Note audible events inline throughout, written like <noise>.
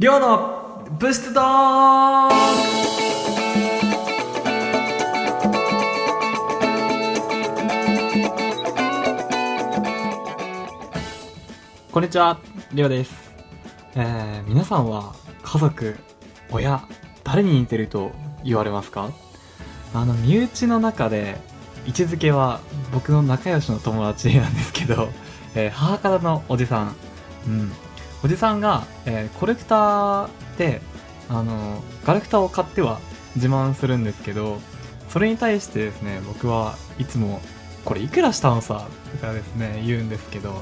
りょうのブストドーこんにちは、りょうです。えー、皆さんは家族、親、誰に似てると言われますか？あの、身内の中で位置づけは僕の仲良しの友達なんですけど、えー母方のおじさん、うん、おじさんが、えーコレクターであのガレクターを買っては自慢するんですけどそれに対してですね僕はいつも「これいくらしたのさ」とかですね言うんですけど、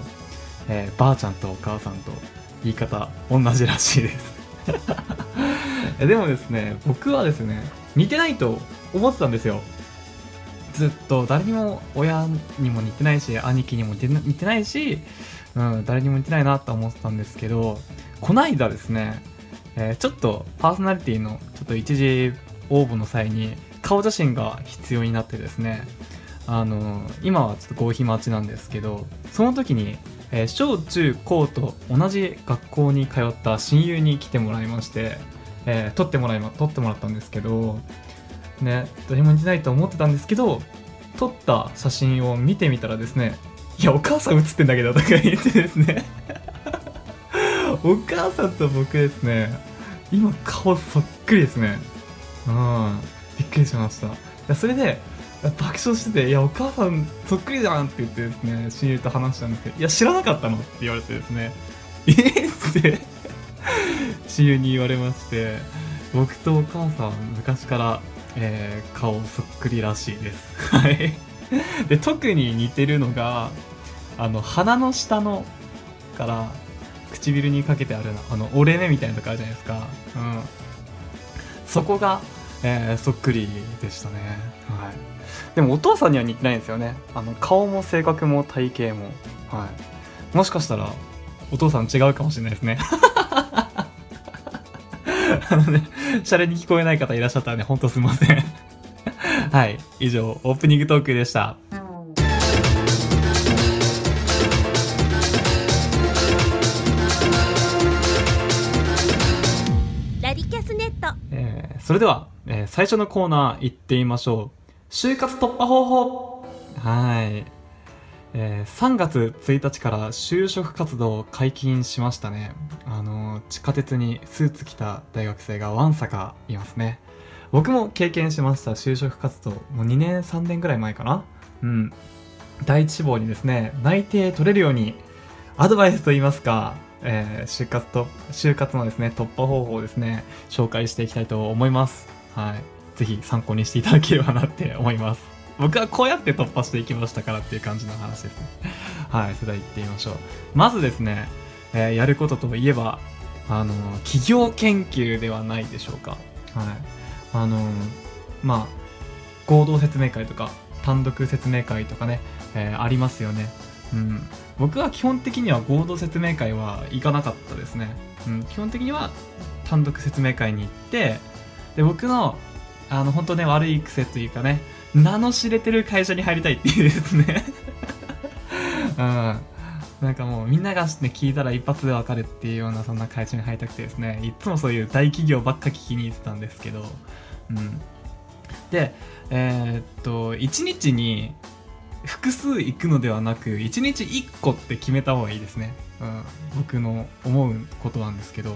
えーばあちゃんとお母さんと言い方同じらしいです。<laughs> でもですね僕はですね似てないと思ってたんですよ。ずっと誰にも親にも似てないし兄貴にも似てないし、うん、誰にも似てないなと思ってたんですけどこないだですね、えーちょっとパーソナリティのちょっと一時応募の際に顔写真が必要になってですねあの今はちょっと合否待ちなんですけどその時に、えー小中高と同じ学校に通った親友に来てもらいまして、えー撮ってもらいま撮ってもらったんですけどね誰も似てないと思ってたんですけど撮った写真を見てみたらですねいやお母さん写ってんだけどとか言ってですねお母さんと僕ですね今顔そっくりですねうんびっくりしましたいやそれで爆笑してて「いやお母さんそっくりじゃん」って言ってですね親友と話したんですけど「いや知らなかったの?」って言われてですね「えっ?」って親友に言われまして僕とお母さん昔から、えー顔そっくりらしいです。はい。で特に似てるのがあの鼻の下のから唇にかけてあるあの折れ目みたいなとこあるじゃないですか。うん。そこが、えーそっくりでしたね。はい。でもお父さんには似てないんですよね。あの顔も性格も体型も。はい。もしかしたらお父さん違うかもしれないですね。<laughs> あのねシャレに聞こえない方いらっしゃったらねほんとすいません。<laughs> はい以上オープニングトークでした。ラディキャスネット。えーそれでは、えー最初のコーナー行ってみましょう。就活突破方法。はい、えー3月1日から就職活動を解禁しましたね。あのー地下鉄にスーツ着た大学生がわんさかいますね。僕も経験しました就職活動。もう2年3年ぐらい前かな。うん。第一志望にですね内定取れるようにアドバイスといいますか、えー就活と就活のですね突破方法をですね紹介していきたいと思います。はい。ぜひ参考にしていただければなって思います。僕はこうやって突破していきましたからっていう感じの話ですね。<laughs> はいそれでは行ってみましょう。まずですね、えーやることといえばあの企業研究ではないでしょうか。はい。あのまあ合同説明会とか単独説明会とかね、えありますよね。うん。僕は基本的には合同説明会は行かなかったですね、うん、基本的には単独説明会に行ってで僕のあの本当ね悪い癖というかね名の知れてる会社に入りたいっていうですね。うん。なんかもうみんなが、ね、聞いたら一発でわかるっていうようなそんな会社に入りたくてですね。いっつもそういう大企業ばっか聞きに行ってたんですけど。うん。でえーっと1日に複数行くのではなく1日1個って決めた方がいいですね、うん、僕の思うことなんですけど。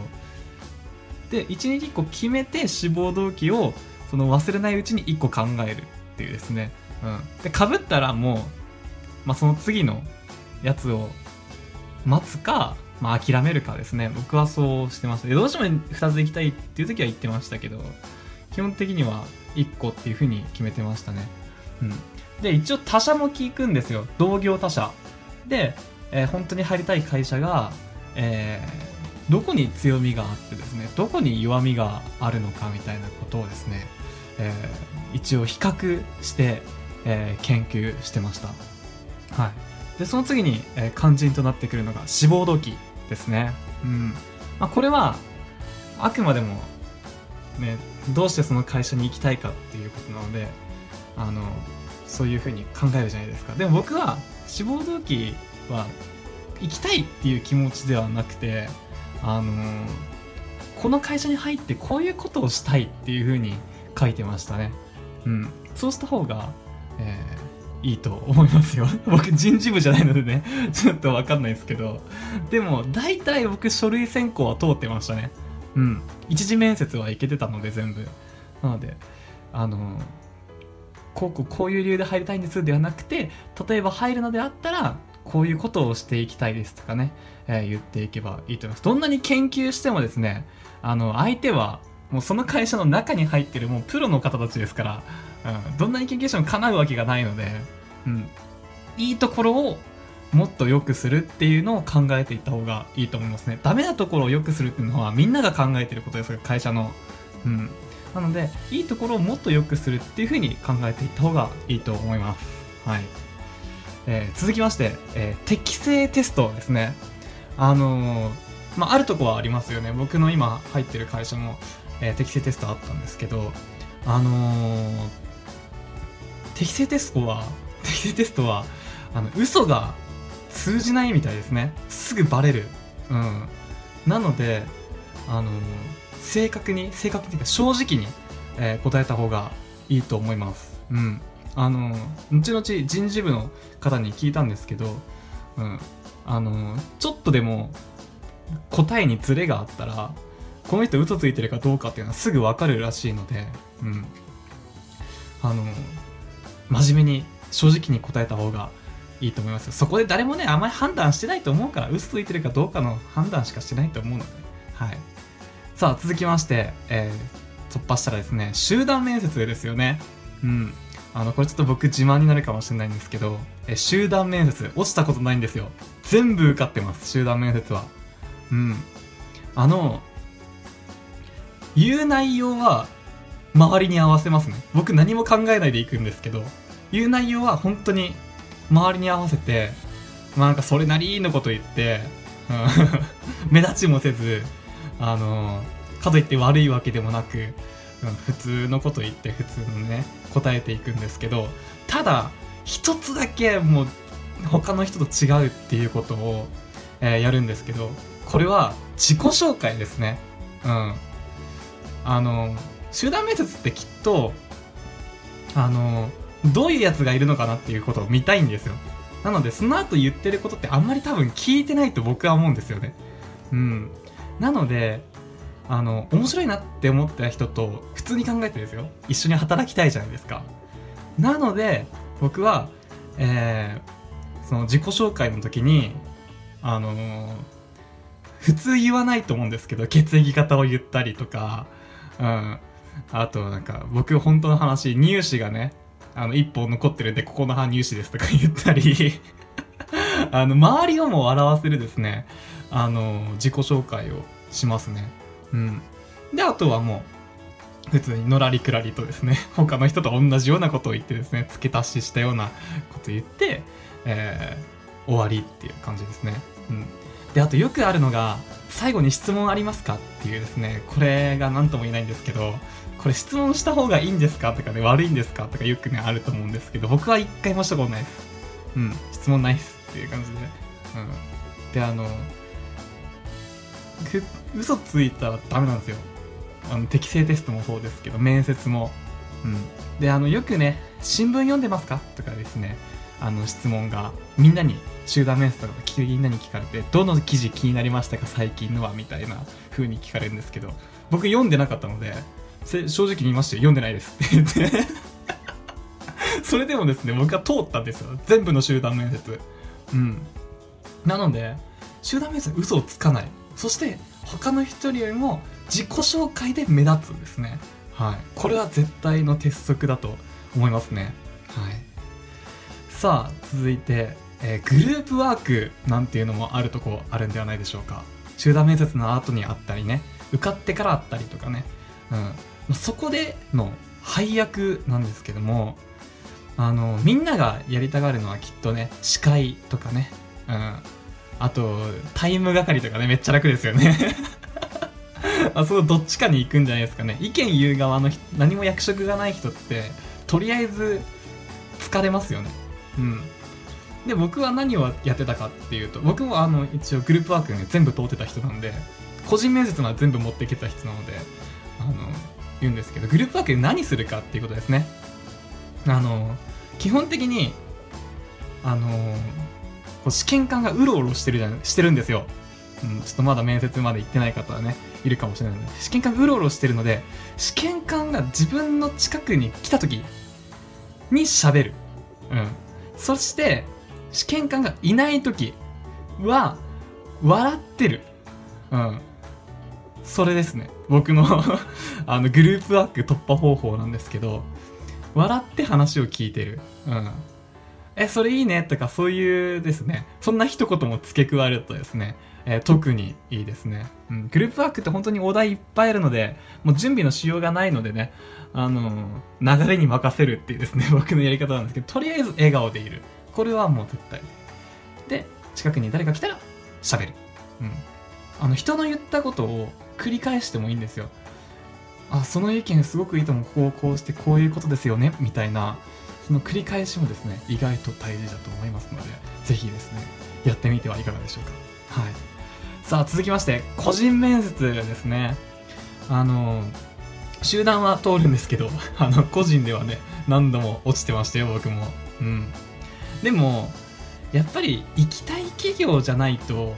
で1日1個決めて志望動機をその忘れないうちに1個考える。っていうですね、うん、でかぶったらもう、まあ、その次のやつを待つか、まあ、諦めるかですね。僕はそうしてました。でどうしても2つ行きたいっていう時は言ってましたけど基本的には1個っていうふうに決めてましたね。うん。で一応他社も聞くんですよ。同業他社。で、えー本当に入りたい会社が、えーどこに強みがあってですねどこに弱みがあるのかみたいなことをですね、えー一応比較して、えー研究してました。はい。でその次に、えー肝心となってくるのが志望動機ですね。うん。まあこれはあくまでもねどうしてその会社に行きたいかっていうことなのであのそういうふうに考えるじゃないですか。でも僕は志望動機は行きたいっていう気持ちではなくてあのこの会社に入ってこういうことをしたいっていう風に書いてましたね。うん。そうした方が、えー、いいと思いますよ。<laughs> 僕人事部じゃないのでね。<laughs> ちょっと分かんないですけど。でも大体僕書類選考は通ってましたね。うん。一次面接はいけてたので全部。なのであのこうこうこういう理由で入りたいんですではなくて例えば入るのであったらこういうことをしていきたいですとかね、えー、言っていけばいいと思います。どんなに研究してもですねあの相手はもうその会社の中に入ってるもうプロの方たちですから、うん、どんなに研究しても叶うわけがないので、うん、いいところをもっと良くするっていうのを考えていった方がいいと思いますね。ダメなところを良くするっていうのはみんなが考えてることですから会社の。うん。なのでいいところをもっと良くするっていうふうに考えていった方がいいと思います。はい。えー、続きまして、えー、適正テストですね。あのー、まあ、あるとこはありますよね。僕の今入ってる会社も、え適正テストあったんですけど、あの適正テストは、<laughs> 適正テストは、あの、嘘が通じないみたいですね。すぐバレる。うん。なので、あの正確に、正確っていうか正直に、え答えた方がいいと思います。うん。あの後々人事部の方に聞いたんですけど、うん、あのちょっとでも答えにズレがあったらこの人嘘ついてるかどうかっていうのはすぐ分かるらしいので、うん、あの真面目に正直に答えた方がいいと思いますよそこで誰もねあまり判断してないと思うから嘘ついてるかどうかの判断しかしてないと思うのではいさあ続きまして、えー、突破したらですね集団面接ですよねうんあの、これちょっと僕自慢になるかもしれないんですけど、え、集団面接、落ちたことないんですよ。全部受かってます、集団面接は。うん。あの、言う内容は、周りに合わせますね。僕何も考えないでいくんですけど、言う内容は本当に周りに合わせて、まあなんかそれなりのこと言って、<laughs> 目立ちもせず、あの、かといって悪いわけでもなく、普通のこと言って普通のね答えていくんですけどただ一つだけもう他の人と違うっていうことを、えー、やるんですけどこれは自己紹介ですねうんあの集団面接ってきっとあのどういうやつがいるのかなっていうことを見たいんですよ。なのでその後言ってることってあんまり多分聞いてないと僕は思うんですよね。うん。なのであの面白いなって思った人と普通に考えてですよ。一緒に働きたいじゃないですか。なので僕は、えー、その自己紹介の時にあのー、普通言わないと思うんですけど血液型を言ったりとか、うん、あとなんか僕本当の話乳歯がねあの1本残ってるんでここの歯乳歯ですとか言ったり <laughs> あの周りをも笑わせるですねあの自己紹介をしますねうん。で、あとはもう、普通にのらりくらりとですね、<laughs> 他の人と同じようなことを言ってですね、付け足ししたようなこと言って、えー、終わりっていう感じですね。うん。で、あとよくあるのが、最後に質問ありますか？っていうですね、これが何とも言えないんですけど、これ質問した方がいいんですか？とかね、悪いんですか？とかよくね、あると思うんですけど、僕は一回もしたことないです。うん、質問ないっすっていう感じで。うん。で、あの、嘘ついたらダメなんですよ。あの適正テストもそうですけど面接も。うん。であのよくね新聞読んでますか？とかですね。あの質問がみんなに集団面接とかみんなに聞かれてどの記事気になりましたか最近のはみたいな風に聞かれるんですけど僕読んでなかったので正直に言いましたよ読んでないですって言ってそれでもですね僕は通ったんですよ全部の集団面接うんなので集団面接嘘をつかないそして他の人よりも自己紹介で目立つんですね。はい。これは絶対の鉄則だと思いますね。はい。さあ、続いて、えー、グループワークなんていうのもあるとこあるんではないでしょうか。集団面接の後にあったりね、受かってからあったりとかね。うん。そこでの配役なんですけども、あの、みんながやりたがるのはきっとね、司会とかね、うん。あと、タイム係とかね、めっちゃ楽ですよね <laughs> あそのどっちかに行くんじゃないですかね。意見言う側の何も役職がない人って、とりあえず疲れますよね。うん。で、僕は何をやってたかっていうと、僕もあの、一応グループワークね、全部通ってた人なんで、個人面接のは全部持ってきた人なのであの言うんですけどグループワークで何するかっていうことですね。あの基本的にあのこう試験官がうろうろしてるじゃんしてるんですよ、うん、ちょっとまだ面接まで行ってない方はねいるかもしれないので試験官がうろうろしてるので試験官が自分の近くに来た時に喋る、うん、そして試験官がいない時は笑ってる。うん。それですね。僕の <laughs> あのグループワーク突破方法なんですけど笑って話を聞いてる。うん。えそれいいねとかそういうですね。そんな一言も付け加えるとですね、えー特にいいですね、うん、グループワークって本当にお題いっぱいあるのでもう準備のしようがないのでねあのー流れに任せるっていうですね <laughs> 僕のやり方なんですけどとりあえず笑顔でいる。これはもう絶対。で近くに誰か来たら喋る。うん。あの人の言ったことを繰り返してもいいんですよ。あその意見すごくいいと思う。こうこうしてこういうことですよね。みたいなその繰り返しもですね意外と大事だと思いますのでぜひですねやってみてはいかがでしょうか。はい。さあ続きまして個人面接ですね。あの集団は通るんですけど <laughs> あの個人ではね何度も落ちてましたよ僕も。うん。でもやっぱり行きたい企業じゃないと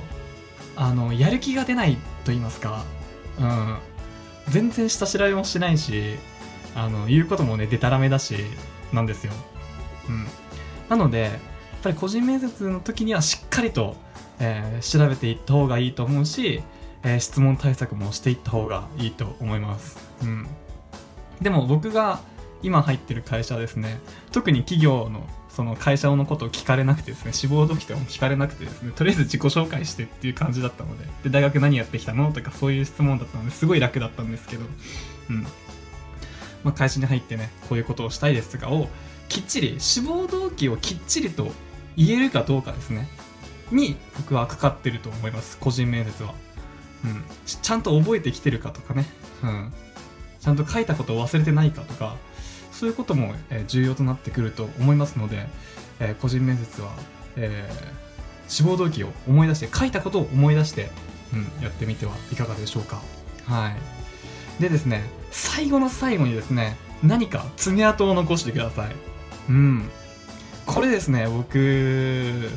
あのやる気が出ないと言いますかうん。全然下調べもしないしあの言うこともねでたらめだしなんですよ、うん、なのでやっぱり個人面接の時にはしっかりと、えー調べていった方がいいと思うし、えー質問対策もしていった方がいいと思います、うん、でも僕が今入ってる会社ですね特に企業のその会社のことを聞かれなくてですね志望動機とかも聞かれなくてですねとりあえず自己紹介してっていう感じだったのでで大学何やってきたのとかそういう質問だったのですごい楽だったんですけど、うん。まあ、会社に入ってねこういうことをしたいですとかをきっちり志望動機をきっちりと言えるかどうかですね。に僕はかかってると思います。個人面接は、うん、ちゃんと覚えてきてるかとかね、うん、ちゃんと書いたことを忘れてないかとかそういうことも、え重要となってくると思いますので、え個人面接は、えー志望動機を思い出して書いたことを思い出して、うん、やってみてはいかがでしょうか。はい。でですね最後の最後にですね何か爪痕を残してください。うん。これですね僕、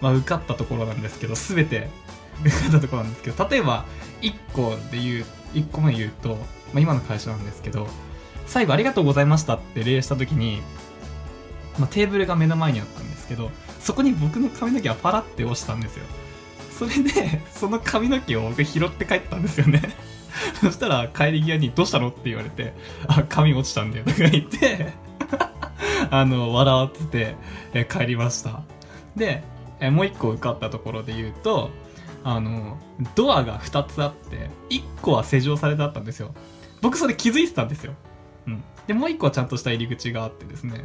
まあ、受かったところなんですけど全て <laughs> 受かったところなんですけど例えば1個で言う1個目言うと、まあ、今の会社なんですけど最後ありがとうございましたって礼した時に、まあ、テーブルが目の前にあったんですけどそこに僕の髪の毛はパラって落ちたんですよそれでその髪の毛を僕拾って帰ったんですよね <laughs> そしたら帰り際に「どうしたの?」って言われて「あ髪落ちたんだよ」とか言って <laughs> あの笑ってて、帰りましたで、えもう一個受かったところで言うとあのドアが2つあって1個は施錠されてあったんですよ。僕それ気づいてたんですよ、うん、でもう1個はちゃんとした入り口があってですね。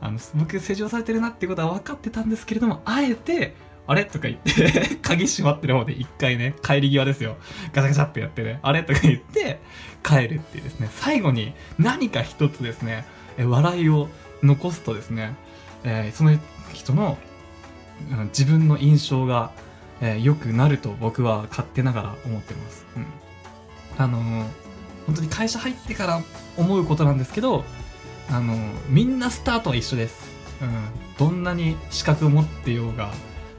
あの僕施錠されてるなっていうことは分かってたんですけれどもあえてあれとか言って <laughs> 鍵閉まってる方で一回ね帰り際ですよ。ガチャガチャってやってね。あれとか言って帰るっていうですね。最後に何か一つですねえ笑いを残すとですね、えーその人の自分の印象がえーくなると僕は勝手ながら思ってます。うん、あのー本当に会社入ってから思うことなんですけど、あのーみんなスタートは一緒です。うん、どんなに資格を持ってようが、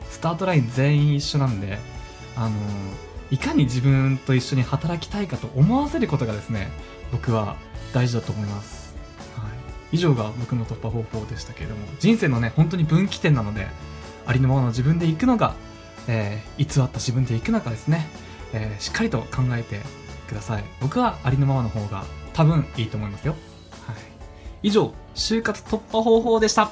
スタートライン全員一緒なんで、あのーいかに自分と一緒に働きたいかと思わせることがですね、僕は大事だと思います。はい、以上が僕の突破方法でしたけれども、人生のね、本当に分岐点なので、ありのままの自分で行くのが、えー偽った自分で行くのかですね、えーしっかりと考えてください。僕はありのままの方が多分いいと思いますよ、はい、以上就活突破方法でした。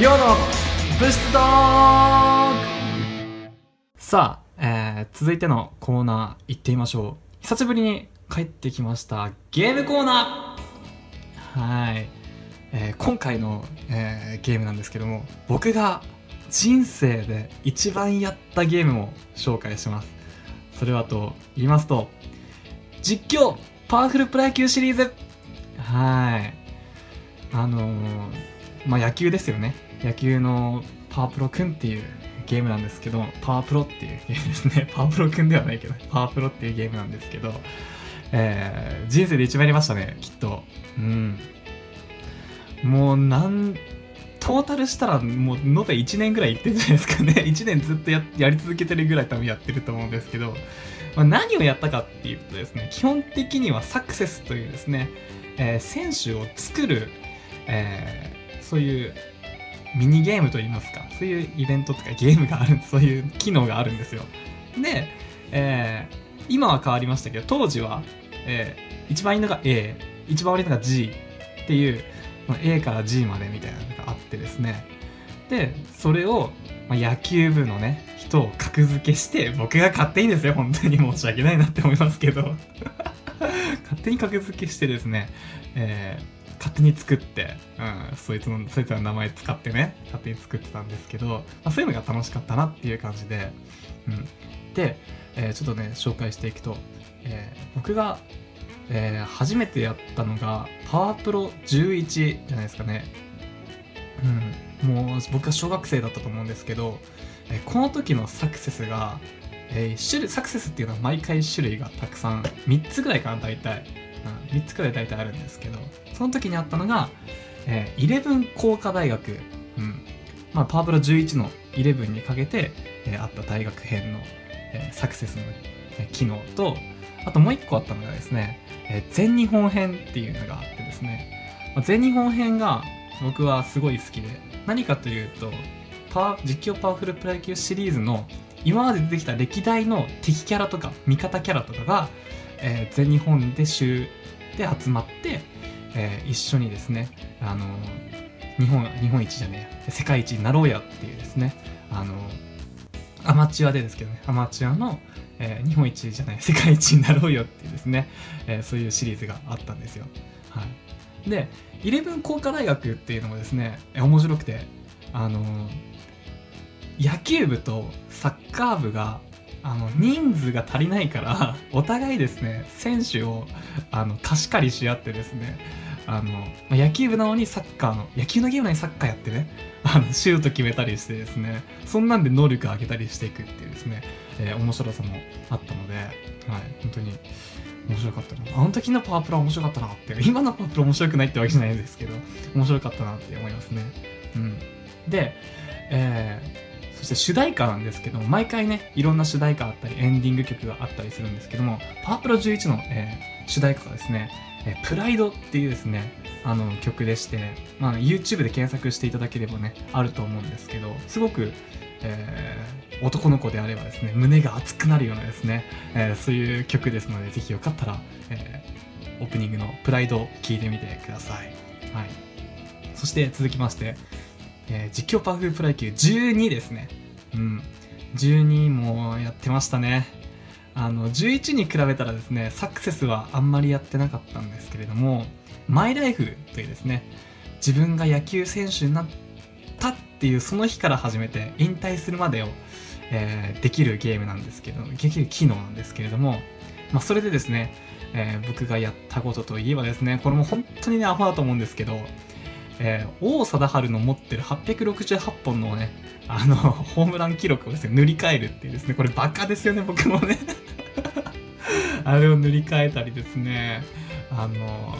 寮の物質ドッグさあ、えー続いてのコーナー行ってみましょう。久しぶりに帰ってきました。ゲームコーナー。はい、えー今回の、えーゲームなんですけども僕が人生で一番やったゲームを紹介します。それはと言いますと実況パワフルプロ野球シリーズ。はい。あのーまあ野球ですよね。野球のパワープロくんっていうゲームなんですけどパワープロっていうゲームですね。<laughs> パワープロくんではないけどパワープロっていうゲームなんですけどえー、人生で一番やりましたねきっと。うん。もうなんトータルしたらもう延べ1年ぐらいいってんじゃないですかね。<laughs> 1年ずっとややり続けてるぐらい多分やってると思うんですけど、まあ、何をやったかっていうとですね基本的にはサクセスというですね、えー選手を作る、えーそういうミニゲームといいますかそういうイベントとかゲームがある <laughs> そういう機能があるんですよ。で、えー今は変わりましたけど当時は、えー一番いいのが A 一番悪いのが G っていう A から G までみたいなのがあってですね。でそれを、まあ野球部のね人を格付けして僕が勝手にですよ。本当に申し訳ないなって思いますけど。<laughs> 勝手に格付けしてですね、えー勝手に作って、うん、そいつのそいつの名前使ってね勝手に作ってたんですけど、まあ、そういうのが楽しかったなっていう感じで、うん、で、えーちょっとね紹介していくと、えー僕が、えー初めてやったのがパワープロ11じゃないですかね。うん。もう僕が小学生だったと思うんですけど、えーこの時のサクセスが、えー種類サクセスっていうのは毎回種類がたくさん3つぐらいかな大体、うん、3つくらい大体あるんですけどその時にあったのが、えー、11工科大学、うん。まあ、パワープロ11の11にかけて、えーあった大学編の、えーサクセスの、えー機能とあともう一個あったのがですね、えー全日本編っていうのがあってですね、まあ全日本編が僕はすごい好きで何かというとパワ実況パワフルプロ野球シリーズの今まで出てきた歴代の敵キャラとか味方キャラとかが、えー全日本で集で集まって、えー一緒にですね、あの日本日本一じゃねえや世界一になろうやっていうですね、あのアマチュアでですけどねアマチュアの、えー日本一じゃない世界一になろうよっていうですね、えーそういうシリーズがあったんですよ。はい、でイレブン工科大学っていうのもですね面白くてあの野球部とサッカー部があの人数が足りないからお互いですね選手をあの貸し借りし合ってですねあの野球部なのにサッカーの野球のゲームなのにサッカーやってねあのシュート決めたりしてですねそんなんで能力上げたりしていくっていうですね、えー面白さもあったので、はい、本当に面白かったな。あの時のパワープロ面白かったなって今のパワープロ面白くないってわけじゃないんですけど面白かったなって思いますね。うん。で、えーそして主題歌なんですけども毎回ねいろんな主題歌あったりエンディング曲があったりするんですけどもパワープロ11の、えー主題歌がですね「えープライドっていうですねあの曲でして、まあ、YouTube で検索していただければねあると思うんですけどすごく、えー男の子であればですね胸が熱くなるようなですね、えーそういう曲ですのでぜひよかったら、えーオープニングの「プライド」聴いてみてください、はい、そして続きまして、えー実況パワフルプロ野球12ですね。うん。12もやってましたね。あの11に比べたらですねサクセスはあんまりやってなかったんですけれどもマイライフというですね自分が野球選手になったっていうその日から始めて引退するまでを、えーできるゲームなんですけどできる機能なんですけれども、まあ、それでですね、えー僕がやったことといえばですねこれも本当にねアホだと思うんですけど、えー王貞治の持ってる868本のねあの <laughs> ホームラン記録をですね塗り替えるっていうですねこれバカですよね僕もね。<laughs> あれを塗り替えたりですねあの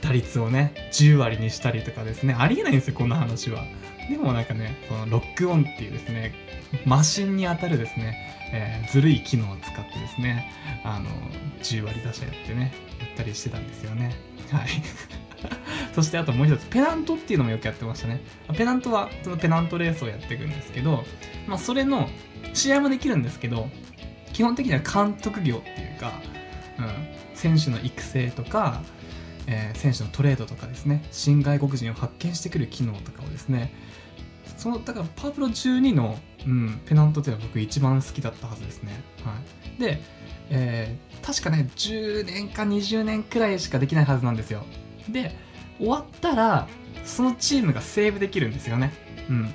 打率をね10割にしたりとかですねありえないんですよこんな話は。でもなんかねこのロックオンっていうですねマシンに当たるですね、えーずるい機能を使ってですねあの10割打者やってねやったりしてたんですよね。はい。<laughs> そしてあともう一つペナントっていうのもよくやってましたね。ペナントはそのペナントレースをやっていくんですけど、まあ、それの試合もできるんですけど基本的には監督業っていうか、うん、選手の育成とか、えー選手のトレードとかですね。新外国人を発見してくる機能とかをですね。そのだからパープロ12の、うん、ペナントっていうのは僕一番好きだったはずですね、はい、で、えー確かね10年か20年くらいしかできないはずなんですよ。で終わったらそのチームがセーブできるんですよね。うん。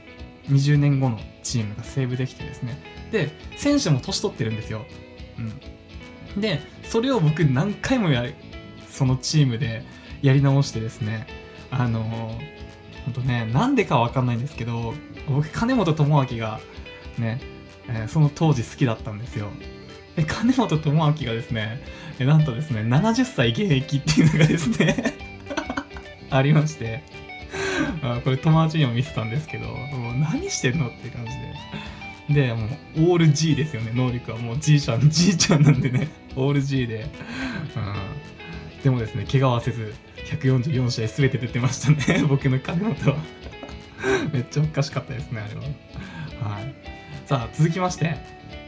20年後のチームがセーブできてですね。で選手も年取ってるんですよ。うん。でそれを僕何回もやるそのチームでやり直してですね。あのほんとねなんでかわかんないんですけど僕金本智明がね、えーその当時好きだったんですよ。で金本智明がですねえなんとですね70歳現役っていうのがですねありまして。<laughs> これ友達にも見せたんですけどもう何してんのって感じで。でもうオール G ですよね。能力はもう G ちゃん <laughs> G ちゃんなんでね。オール G で、うん、でもですね怪我はせず144試合全て出てましたね。<laughs> 僕の金本は。めっちゃおかしかったですねあれは。はい。さあ続きまして、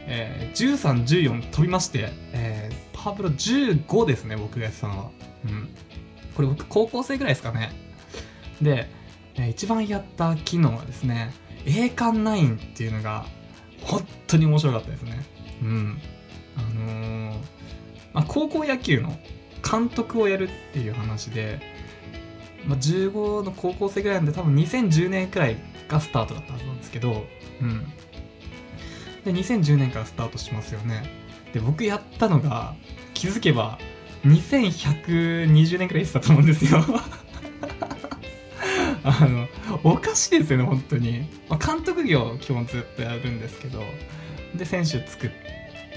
えー、1314飛びまして、えーパワープロ15ですね僕がやってたのは。うん。これ僕高校生ぐらいですかね。で、一番やった機能はですね栄冠9っていうのが本当に面白かったですね。うん。あのーまあ、高校野球の監督をやるっていう話で、まあ、15の高校生ぐらいなんで多分2010年くらいがスタートだったはずなんですけどうん。で2010年からスタートしますよね。で僕やったのが気づけば2120年くらいやってたと思うんですよ。<laughs> あのおかしいですよね本当に、まあ、監督業基本ずっとやるんですけど。で選手作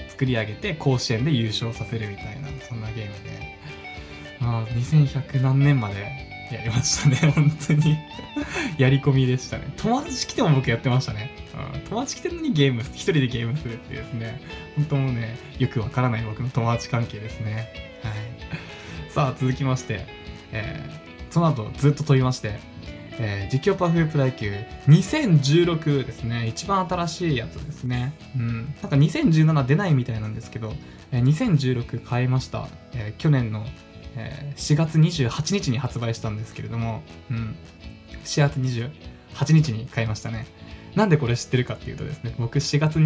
作り上げて甲子園で優勝させるみたいなそんなゲームで、まあ、2100何年までやりましたね <laughs> 本当に。やり込みでしたね。友達来ても僕やってましたね、うん、友達来てるのにゲーム一人でゲームするっていうですね。本当もうねよくわからない僕の友達関係ですね。さあ続きまして、えーその後ずっと飛びましてえー実況パフュープロ野球2016ですね。一番新しいやつですね。うん。なんか2017出ないみたいなんですけど、えー2016買いました、えー去年の、えー4月28日に発売したんですけれどもうん。4月28日に買いましたね。なんでこれ知ってるかっていうとですね僕4月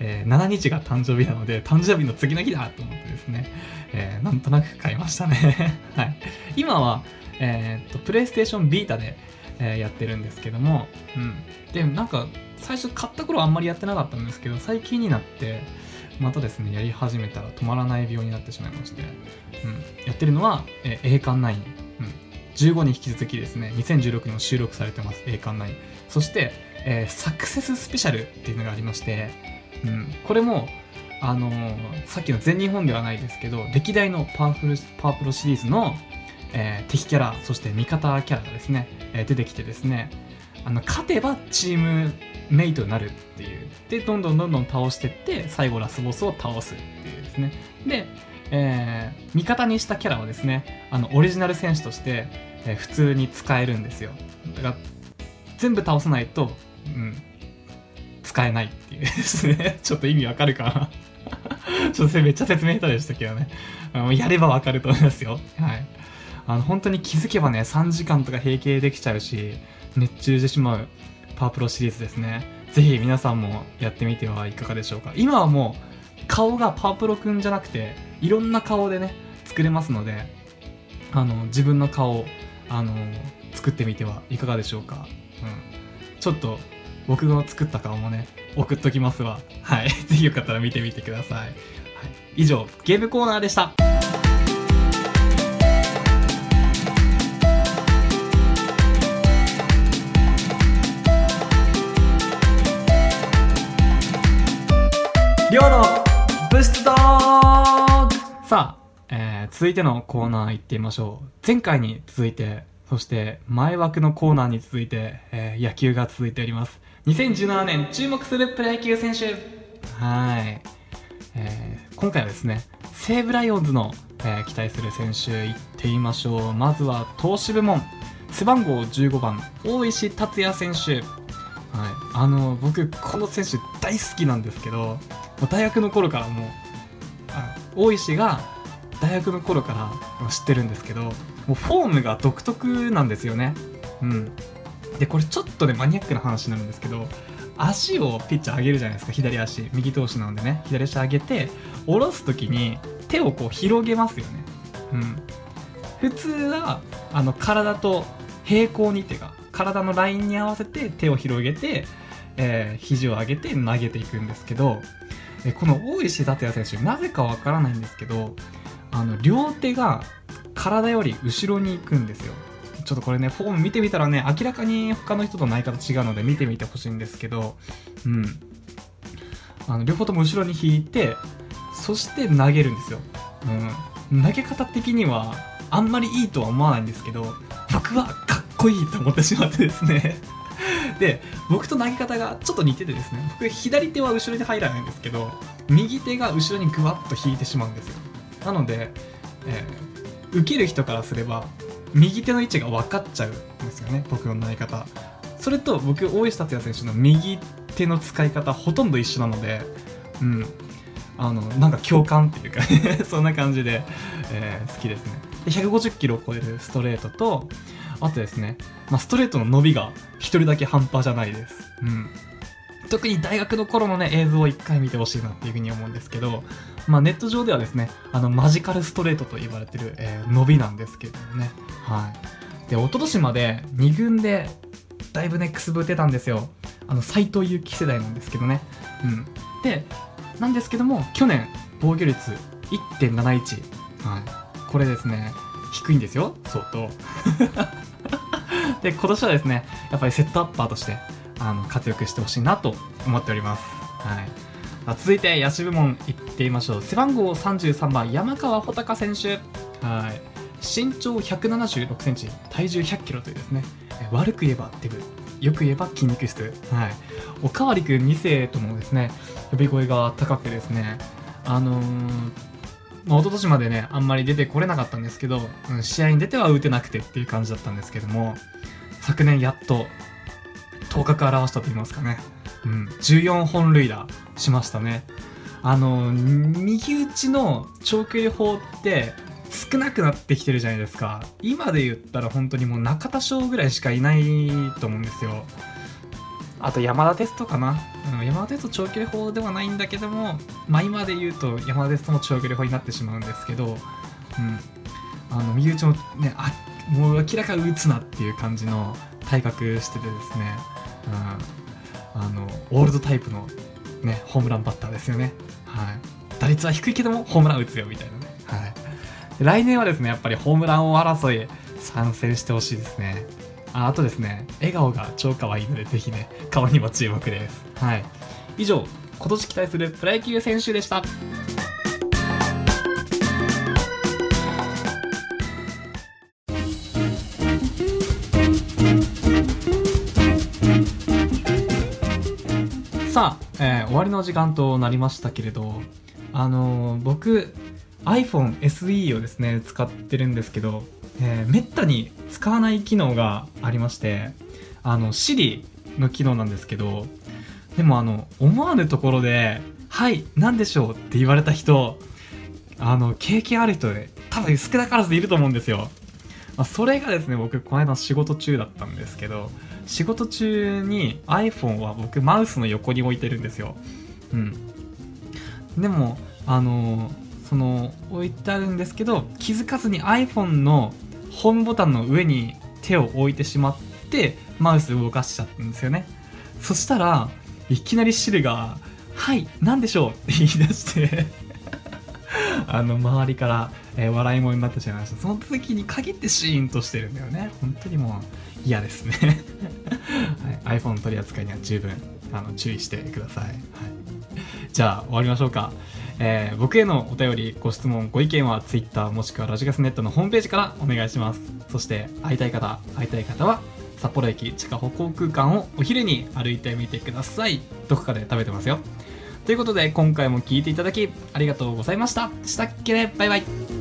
27日が誕生日なので誕生日の次の日だと思ってですね、えーなんとなく買いましたね。<laughs> はい。今はえーっとプレイステーションビータで、えーやってるんですけども、うん、でなんか最初買った頃あんまりやってなかったんですけど最近になってまたですねやり始めたら止まらない病になってしまいまして、うん、やってるのは、えー栄冠9、うん、15に引き続きですね2016年も収録されてます栄冠9そして、えーサクセススペシャルっていうのがありまして、うん、これもあのーさっきの全日本ではないですけど歴代のパワフルパワプロシリーズのえー敵キャラそして味方キャラがですね、えー出てきてですねあの勝てばチームメイトになるっていう。でどんどんどんどん倒してって最後ラスボスを倒すっていうですね。で、えー味方にしたキャラはですねあのオリジナル戦士として、えー普通に使えるんですよ。だから全部倒さないと、うん、使えないっていうですね。<laughs> ちょっと意味わかるかな。<laughs> ちょっとめっちゃ説明下手でしたけどね。やればわかると思いますよ。はい。あの本当に気づけばね3時間とか平気できちゃうし熱中してしまうパワープロシリーズですね。ぜひ皆さんもやってみてはいかがでしょうか。今はもう顔がパワープロくんじゃなくていろんな顔でね作れますのであの自分の顔あの作ってみてはいかがでしょうか、うん、ちょっと僕が作った顔もね送っときますわ。はい。<laughs> ぜひよかったら見てみてください、はい、以上ゲームコーナーでした。りょうのブストドッグ。さあ、えー続いてのコーナー行ってみましょう。前回に続いてそして前枠のコーナーに続いて、えー野球が続いております。2017年注目するプロ野球選手。はい、えー今回はですね西武ライオンズの、えー期待する選手行ってみましょう。まずは投手部門背番号15番大石達也選手。はい、あの僕この選手大好きなんですけど大学の頃からもう大石が大学の頃から知ってるんですけどもうフォームが独特なんですよね。うん。でこれちょっとねマニアックな話になるんですけど足をピッチャー上げるじゃないですか。左足。右投手なのでね。左足上げて下ろす時に手をこう広げますよね。うん。普通はあの体と平行にっていうか体のラインに合わせて手を広げて、えー肘を上げて投げていくんですけどこの大石達也選手なぜかわからないんですけどあの両手が体より後ろに行くんですよ。ちょっとこれねフォーム見てみたらね明らかに他の人とない方違うので見てみてほしいんですけどうん。あの両方とも後ろに引いてそして投げるんですよ、うん、投げ方的にはあんまりいいとは思わないんですけど僕はかっこいいと思ってしまってですね。<laughs> で僕と投げ方がちょっと似ててですね。僕左手は後ろに入らないんですけど右手が後ろにグワッと引いてしまうんですよ。なので、えー、受ける人からすれば右手の位置が分かっちゃうんですよね僕の投げ方それと僕大石達也選手の右手の使い方ほとんど一緒なのでうんあのなんか共感っていうか <laughs> そんな感じで、えー、好きですねで150キロを超えるストレートとあとですね、まあ、ストレートの伸びが1人だけ半端じゃないです。うん。特に大学の頃のね、映像を一回見てほしいなっていうふうに思うんですけど、まあネット上ではですね、あの、マジカルストレートと言われてる、えー、伸びなんですけどもね。はい。で、一昨年まで2軍でだいぶね、くすぶってたんですよ。あの、斎藤佑樹世代なんですけどね。うん。で、なんですけども、去年、防御率1.71。はい。これですね、低いんですよ、相当。<laughs> で、今年はですね、やっぱりセットアッパーとして、あの、活躍してほしいなと思っております。はい。続いて、野手部門いってみましょう。背番号33番、山川穂高選手。はい。身長176センチ、体重100キロというですね、悪く言えばデブ、よく言えば筋肉質。はい。おかわりくん2世ともですね、呼び声が高くてですね、あのー、まあ、一昨年までね、あんまり出てこれなかったんですけど、うん、試合に出ては打てなくてっていう感じだったんですけども、昨年やっと、頭角表したと言いますかね。うん、14本塁打しましたね。あの、右打ちの長距離砲って少なくなってきてるじゃないですか。今で言ったら本当にもう中田翔ぐらいしかいないと思うんですよ。あと山田テストかな、うん、山田テスト長距離砲ではないんだけども、まあ、今で言うと山田テストも長距離砲になってしまうんですけど、うん、あの右打ちもねあもう明らか打つなっていう感じの体格しててですね、うん、あのオールドタイプの、ね、ホームランバッターですよね、はい、打率は低いけどもホームラン打つよみたいなね、はい、来年はですねやっぱりホームラン王争い参戦してほしいですねああとですね、笑顔が超可愛いので、ぜひね、顔にも注目です。はい。以上、今年期待するプロ野球選手でした。さあ、えー、終わりの時間となりましたけれど、あのー、僕、iPhone SE をですね、使ってるんですけど、えー、めったに使わない機能がありましてあの Siri の機能なんですけどでもあの思わぬところで「はい何でしょう?」って言われた人あの経験ある人で多分少なからずいると思うんですよ、まあ、それがですね僕この間仕事中だったんですけど仕事中に iPhone は僕マウスの横に置いてるんですよ。うん。でもあのその置いてあるんですけど気づかずに iPhone のホームボタンの上に手を置いてしまってマウス動かしちゃったんですよね。そしたらいきなりシルが「はい何でしょう?」って言い出して。あの周りから、えー、笑い物になってしまいました。その時に限ってシーンとしてるんだよね。本当にもう嫌ですね。はい、iPhone 取り扱いには十分あの注意してください、はい、じゃあ終わりましょうか。えー、僕へのお便り、ご質問、ご意見は Twitter もしくはラジガスネットのホームページからお願いします。そして会いたい方、会いたい方は札幌駅地下歩行空間をお昼に歩いてみてください。どこかで食べてますよ。ということで今回も聴いていただきありがとうございました。したっけねバイバイ。